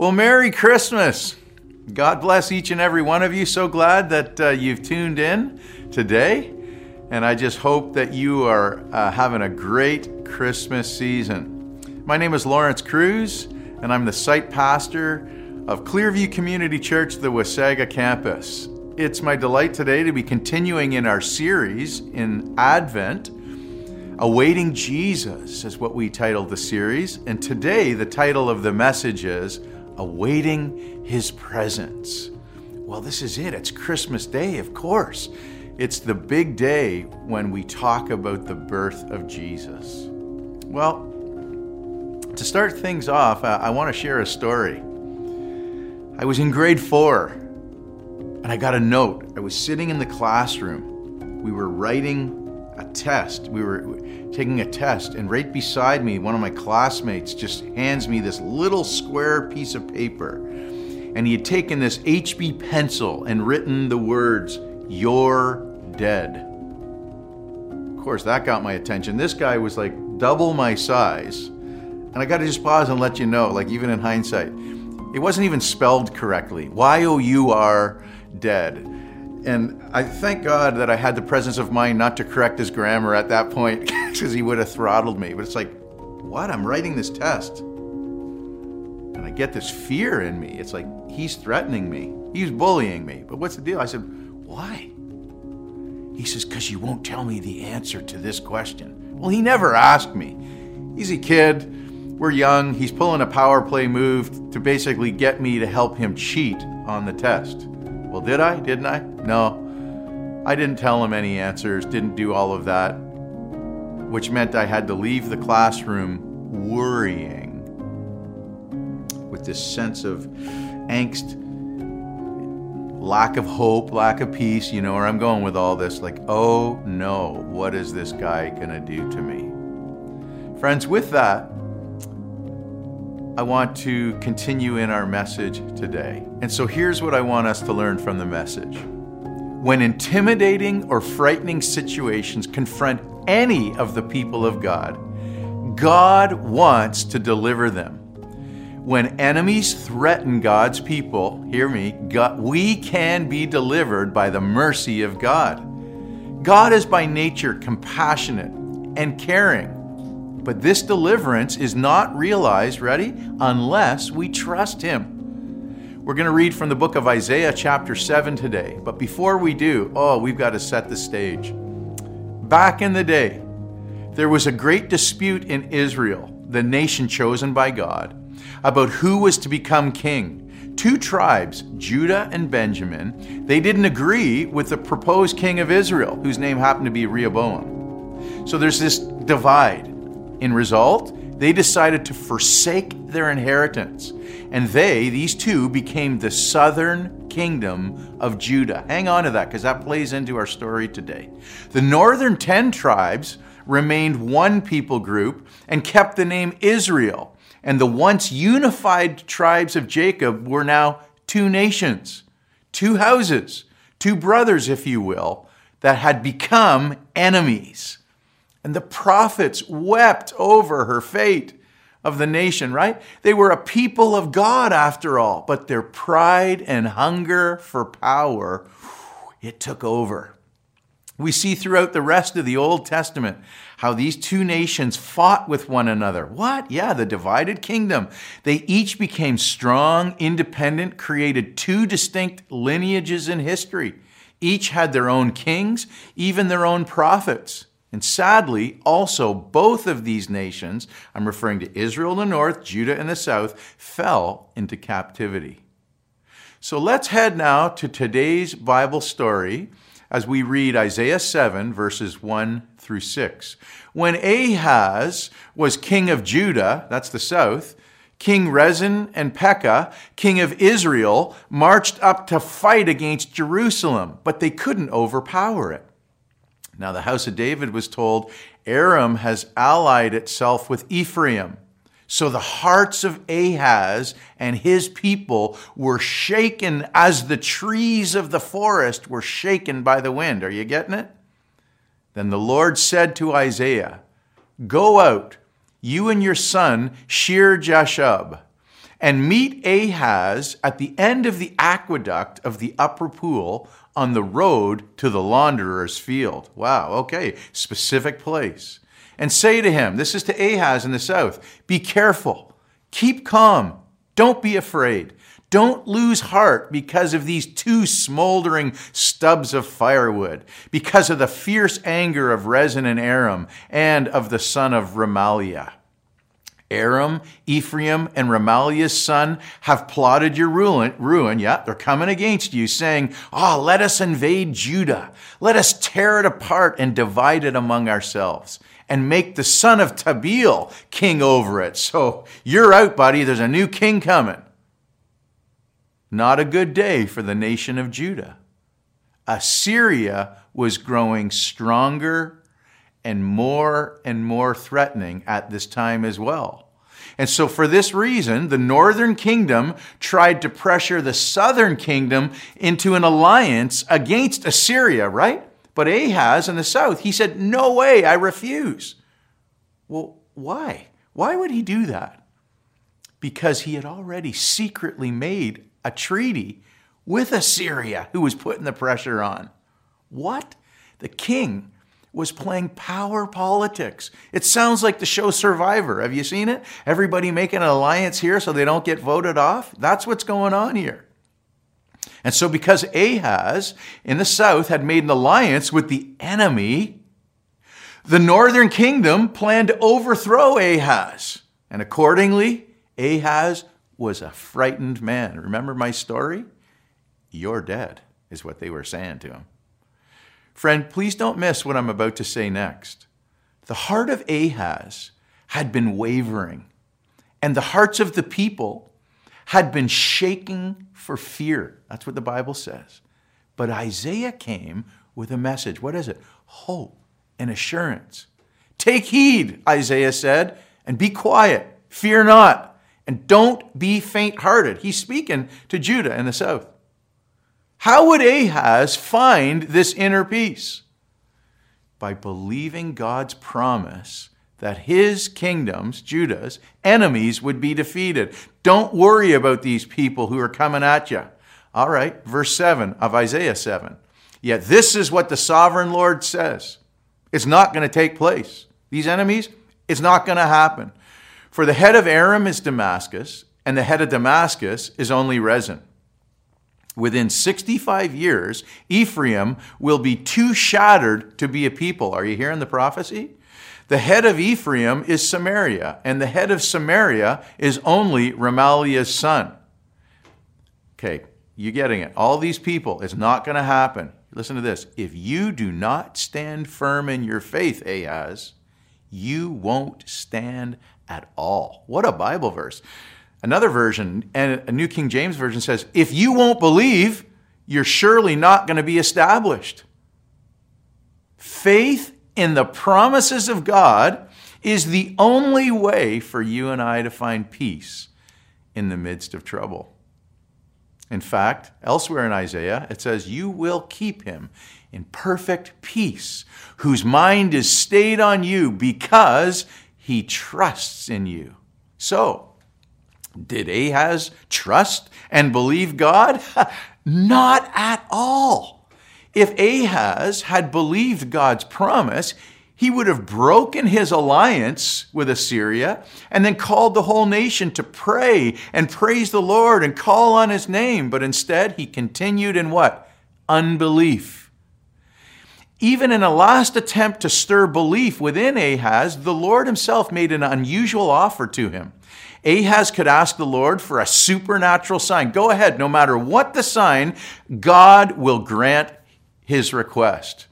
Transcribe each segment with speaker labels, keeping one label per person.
Speaker 1: Well, Merry Christmas. God bless each and every one of you. So glad that uh, you've tuned in today. And I just hope that you are uh, having a great Christmas season. My name is Lawrence Cruz, and I'm the site pastor of Clearview Community Church, the Wasaga campus. It's my delight today to be continuing in our series in Advent. Awaiting Jesus is what we titled the series. And today, the title of the message is awaiting his presence. Well, this is it. It's Christmas Day, of course. It's the big day when we talk about the birth of Jesus. Well, to start things off, I want to share a story. I was in grade four and I got a note. I was sitting in the classroom. We were writing test. We were taking a test, and right beside me, one of my classmates just hands me this little square piece of paper. And he had taken this HB pencil and written the words, You're dead. Of course, that got my attention. This guy was like double my size. And I got to just pause and let you know, like, even in hindsight, it wasn't even spelled correctly. Y O U R dead. And I thank God that I had the presence of mind not to correct his grammar at that point because he would have throttled me. But it's like, what? I'm writing this test. And I get this fear in me. It's like, he's threatening me, he's bullying me. But what's the deal? I said, why? He says, because you won't tell me the answer to this question. Well, he never asked me. He's a kid. We're young. He's pulling a power play move to basically get me to help him cheat on the test. Well, did I? Didn't I? No. I didn't tell him any answers, didn't do all of that, which meant I had to leave the classroom worrying with this sense of angst, lack of hope, lack of peace. You know where I'm going with all this. Like, oh no, what is this guy to do to me? Friends, with that, I want to continue in our message today. And so here's what I want us to learn from the message. When intimidating or frightening situations confront any of the people of God, God wants to deliver them. When enemies threaten God's people, hear me, God, we can be delivered by the mercy of God. God is by nature compassionate and caring. But this deliverance is not realized, ready, unless we trust Him. We're going to read from the book of Isaiah, chapter 7 today. But before we do, oh, we've got to set the stage. Back in the day, there was a great dispute in Israel, the nation chosen by God, about who was to become king. Two tribes, Judah and Benjamin, they didn't agree with the proposed king of Israel, whose name happened to be Rehoboam. So there's this divide. In result, they decided to forsake their inheritance. And they, these two, became the southern kingdom of Judah. Hang on to that because that plays into our story today. The northern 10 tribes remained one people group and kept the name Israel. And the once unified tribes of Jacob were now two nations, two houses, two brothers, if you will, that had become enemies. And the prophets wept over her fate of the nation, right? They were a people of God after all, but their pride and hunger for power, it took over. We see throughout the rest of the Old Testament how these two nations fought with one another. What? Yeah, the divided kingdom. They each became strong, independent, created two distinct lineages in history. Each had their own kings, even their own prophets. And sadly, also, both of these nations, I'm referring to Israel in the north, Judah in the south, fell into captivity. So let's head now to today's Bible story as we read Isaiah 7, verses 1 through 6. When Ahaz was king of Judah, that's the south, King Rezin and Pekah, king of Israel, marched up to fight against Jerusalem, but they couldn't overpower it. Now, the house of David was told Aram has allied itself with Ephraim. So the hearts of Ahaz and his people were shaken as the trees of the forest were shaken by the wind. Are you getting it? Then the Lord said to Isaiah, Go out, you and your son, Shear Jashub, and meet Ahaz at the end of the aqueduct of the upper pool on the road to the launderer's field. Wow, okay, specific place. And say to him, this is to Ahaz in the south, be careful, keep calm, don't be afraid. Don't lose heart because of these two smoldering stubs of firewood, because of the fierce anger of Rezin and Aram, and of the son of Remaliah. Aram, Ephraim, and Remaliah's son have plotted your ruin. ruin. Yeah, they're coming against you, saying, Oh, let us invade Judah. Let us tear it apart and divide it among ourselves and make the son of Tabeel king over it. So you're out, buddy. There's a new king coming. Not a good day for the nation of Judah. Assyria was growing stronger and more and more threatening at this time as well. And so, for this reason, the northern kingdom tried to pressure the southern kingdom into an alliance against Assyria, right? But Ahaz in the south, he said, No way, I refuse. Well, why? Why would he do that? Because he had already secretly made a treaty with Assyria, who was putting the pressure on. What? The king was playing power politics. It sounds like the show Survivor. Have you seen it? Everybody making an alliance here so they don't get voted off? That's what's going on here. And so, because Ahaz in the south had made an alliance with the enemy, the northern kingdom planned to overthrow Ahaz. And accordingly, Ahaz was a frightened man. Remember my story? You're dead, is what they were saying to him. Friend, please don't miss what I'm about to say next. The heart of Ahaz had been wavering, and the hearts of the people had been shaking for fear. That's what the Bible says. But Isaiah came with a message. What is it? Hope and assurance. Take heed, Isaiah said, and be quiet. Fear not. And don't be faint hearted. He's speaking to Judah in the south. How would Ahaz find this inner peace? By believing God's promise that his kingdoms, Judah's enemies, would be defeated. Don't worry about these people who are coming at you. All right, verse 7 of Isaiah 7. Yet this is what the sovereign Lord says it's not going to take place. These enemies, it's not going to happen. For the head of Aram is Damascus, and the head of Damascus is only Rezin. Within 65 years, Ephraim will be too shattered to be a people. Are you hearing the prophecy? The head of Ephraim is Samaria, and the head of Samaria is only Remaliah's son. Okay, you getting it? All these people, it's not going to happen. Listen to this. If you do not stand firm in your faith, Ahaz, you won't stand at all. What a Bible verse. Another version, and a New King James Version says, if you won't believe, you're surely not going to be established. Faith in the promises of God is the only way for you and I to find peace in the midst of trouble. In fact, elsewhere in Isaiah, it says, You will keep him in perfect peace, whose mind is stayed on you because he trusts in you. So, did Ahaz trust and believe God? Not at all. If Ahaz had believed God's promise, he would have broken his alliance with Assyria and then called the whole nation to pray and praise the Lord and call on his name. But instead, he continued in what? Unbelief. Even in a last attempt to stir belief within Ahaz, the Lord himself made an unusual offer to him. Ahaz could ask the Lord for a supernatural sign. Go ahead, no matter what the sign, God will grant his request.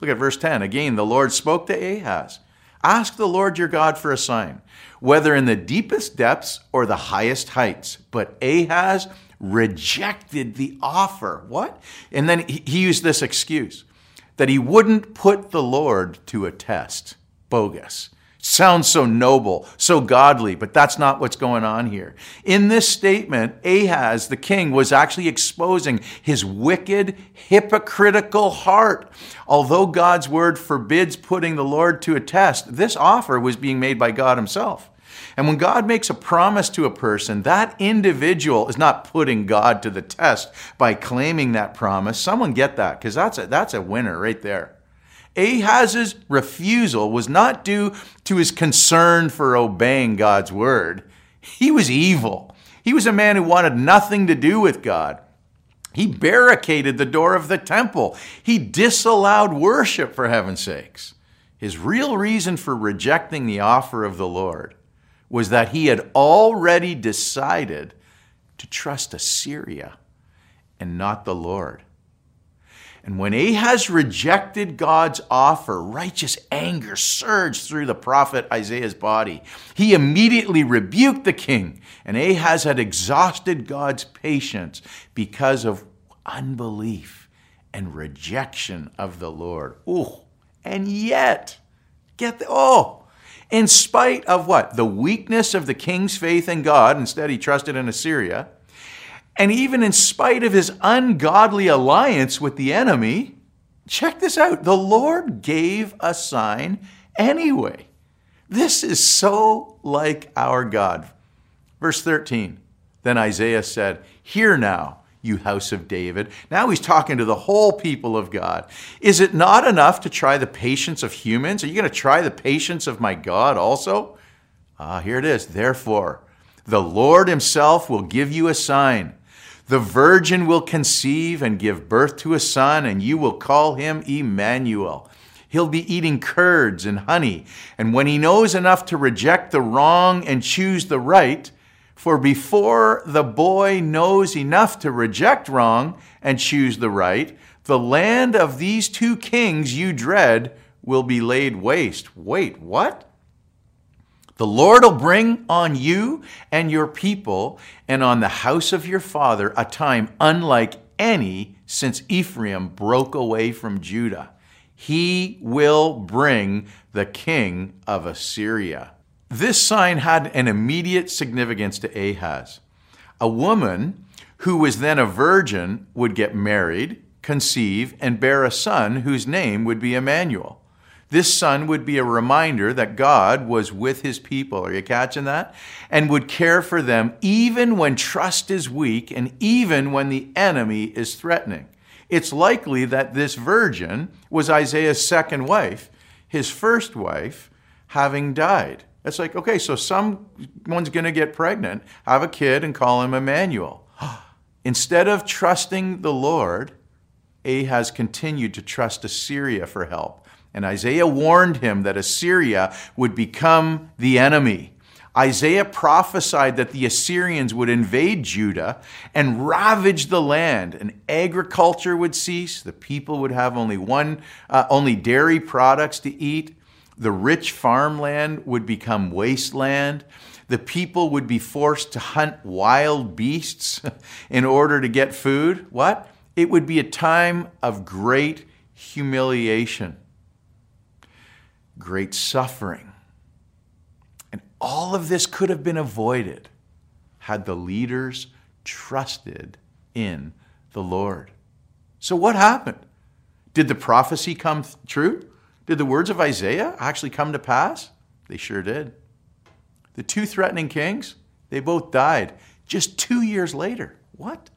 Speaker 1: Look at verse 10. Again, the Lord spoke to Ahaz Ask the Lord your God for a sign, whether in the deepest depths or the highest heights. But Ahaz rejected the offer. What? And then he used this excuse that he wouldn't put the Lord to a test. Bogus. Sounds so noble, so godly, but that's not what's going on here. In this statement, Ahaz, the king, was actually exposing his wicked, hypocritical heart. Although God's word forbids putting the Lord to a test, this offer was being made by God himself. And when God makes a promise to a person, that individual is not putting God to the test by claiming that promise. Someone get that, because that's a, that's a winner right there. Ahaz's refusal was not due to his concern for obeying God's word. He was evil. He was a man who wanted nothing to do with God. He barricaded the door of the temple. He disallowed worship, for heaven's sakes. His real reason for rejecting the offer of the Lord was that he had already decided to trust Assyria and not the Lord. And when Ahaz rejected God's offer, righteous anger surged through the prophet Isaiah's body. He immediately rebuked the king, and Ahaz had exhausted God's patience because of unbelief and rejection of the Lord. Oh, and yet, get the, oh, in spite of what? The weakness of the king's faith in God, instead he trusted in Assyria and even in spite of his ungodly alliance with the enemy, check this out the Lord gave a sign anyway. This is so like our God. Verse 13 Then Isaiah said, Hear now, you house of David. Now he's talking to the whole people of God. Is it not enough to try the patience of humans? Are you going to try the patience of my God also? Ah, here it is. Therefore, the Lord himself will give you a sign. The virgin will conceive and give birth to a son, and you will call him Emmanuel. He'll be eating curds and honey, and when he knows enough to reject the wrong and choose the right, for before the boy knows enough to reject wrong and choose the right, the land of these two kings you dread will be laid waste. Wait, what? The Lord will bring on you and your people and on the house of your father a time unlike any since Ephraim broke away from Judah. He will bring the king of Assyria. This sign had an immediate significance to Ahaz. A woman who was then a virgin would get married, conceive, and bear a son whose name would be Emmanuel. This son would be a reminder that God was with his people. Are you catching that? And would care for them even when trust is weak and even when the enemy is threatening. It's likely that this virgin was Isaiah's second wife, his first wife having died. It's like, okay, so someone's going to get pregnant, have a kid, and call him Emmanuel. Instead of trusting the Lord, Ahaz continued to trust Assyria for help. And Isaiah warned him that Assyria would become the enemy. Isaiah prophesied that the Assyrians would invade Judah and ravage the land, and agriculture would cease. The people would have only one, uh, only dairy products to eat. The rich farmland would become wasteland. The people would be forced to hunt wild beasts in order to get food. What? It would be a time of great humiliation great suffering. And all of this could have been avoided had the leaders trusted in the Lord. So, what happened? Did the prophecy come true? Did the words of Isaiah actually come to pass? They sure did. The two threatening kings, they both died just two years later. What?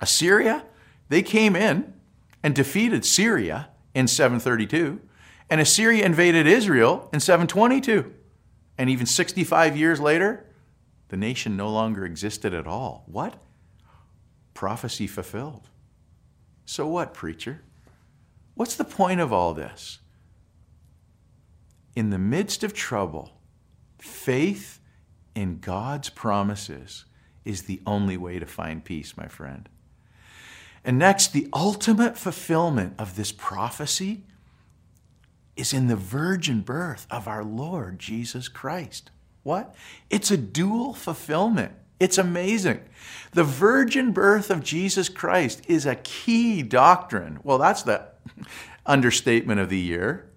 Speaker 1: Assyria, they came in and defeated Syria in 732. And Assyria invaded Israel in 722. And even 65 years later, the nation no longer existed at all. What? Prophecy fulfilled. So what, preacher? What's the point of all this? In the midst of trouble, faith in God's promises is the only way to find peace, my friend. And next, the ultimate fulfillment of this prophecy is in the virgin birth of our Lord Jesus Christ. What? It's a dual fulfillment. It's amazing. The virgin birth of Jesus Christ is a key doctrine. Well, that's the understatement of the year.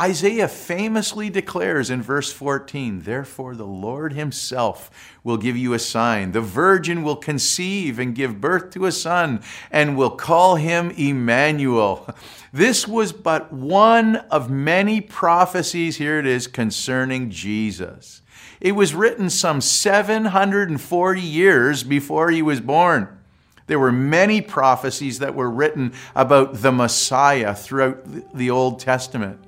Speaker 1: Isaiah famously declares in verse 14, Therefore the Lord himself will give you a sign. The virgin will conceive and give birth to a son and will call him Emmanuel. This was but one of many prophecies, here it is, concerning Jesus. It was written some 740 years before he was born. There were many prophecies that were written about the Messiah throughout the Old Testament.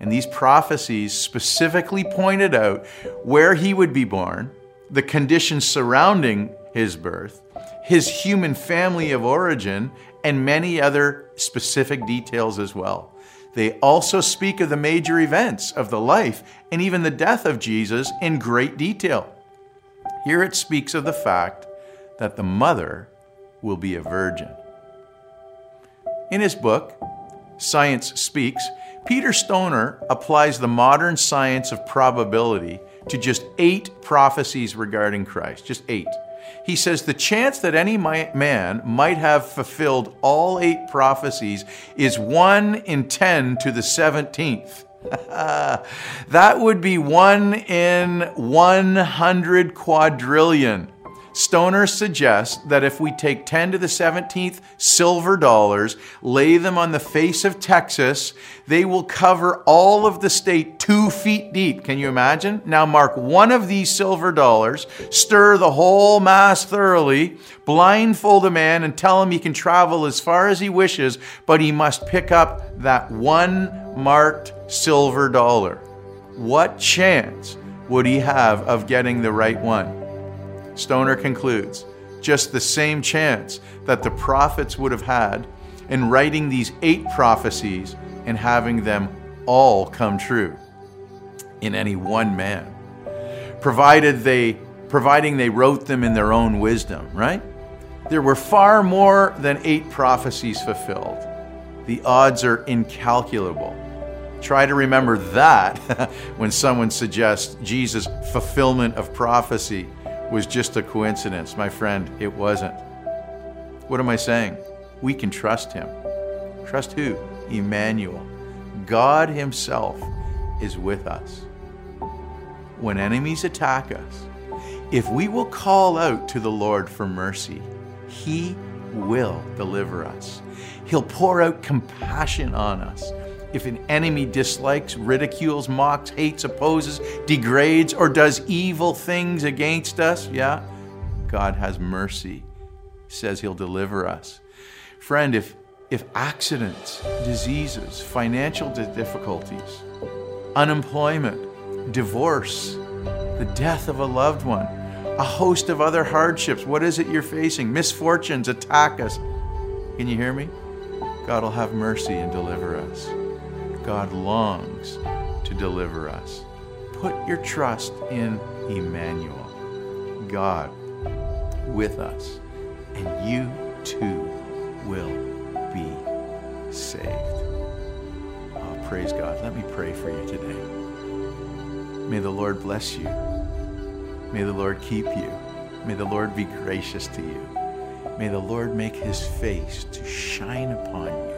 Speaker 1: And these prophecies specifically pointed out where he would be born, the conditions surrounding his birth, his human family of origin, and many other specific details as well. They also speak of the major events of the life and even the death of Jesus in great detail. Here it speaks of the fact that the mother will be a virgin. In his book, Science Speaks, Peter Stoner applies the modern science of probability to just eight prophecies regarding Christ, just eight. He says the chance that any man might have fulfilled all eight prophecies is 1 in 10 to the 17th. that would be 1 in 100 quadrillion. Stoner suggests that if we take 10 to the 17th silver dollars, lay them on the face of Texas, they will cover all of the state two feet deep. Can you imagine? Now, mark one of these silver dollars, stir the whole mass thoroughly, blindfold a man, and tell him he can travel as far as he wishes, but he must pick up that one marked silver dollar. What chance would he have of getting the right one? Stoner concludes, just the same chance that the prophets would have had in writing these eight prophecies and having them all come true in any one man, provided they, providing they wrote them in their own wisdom, right? There were far more than eight prophecies fulfilled. The odds are incalculable. Try to remember that when someone suggests Jesus' fulfillment of prophecy was just a coincidence. My friend, it wasn't. What am I saying? We can trust him. Trust who? Emmanuel. God himself is with us. When enemies attack us, if we will call out to the Lord for mercy, he will deliver us. He'll pour out compassion on us if an enemy dislikes, ridicules, mocks, hates, opposes, degrades, or does evil things against us, yeah, God has mercy. He says He'll deliver us. Friend, if, if accidents, diseases, financial difficulties, unemployment, divorce, the death of a loved one, a host of other hardships, what is it you're facing? Misfortunes attack us. Can you hear me? God will have mercy and deliver us. God longs to deliver us. Put your trust in Emmanuel, God with us, and you too will be saved. Oh, praise God. Let me pray for you today. May the Lord bless you. May the Lord keep you. May the Lord be gracious to you. May the Lord make his face to shine upon you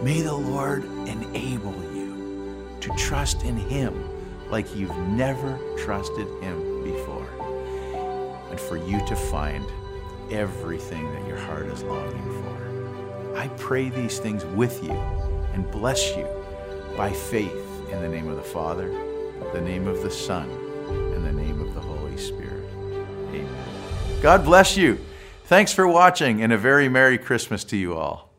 Speaker 1: May the Lord enable you to trust in Him like you've never trusted Him before. And for you to find everything that your heart is longing for. I pray these things with you and bless you by faith in the name of the Father, the name of the Son, and the name of the Holy Spirit. Amen. God bless you. Thanks for watching, and a very Merry Christmas to you all.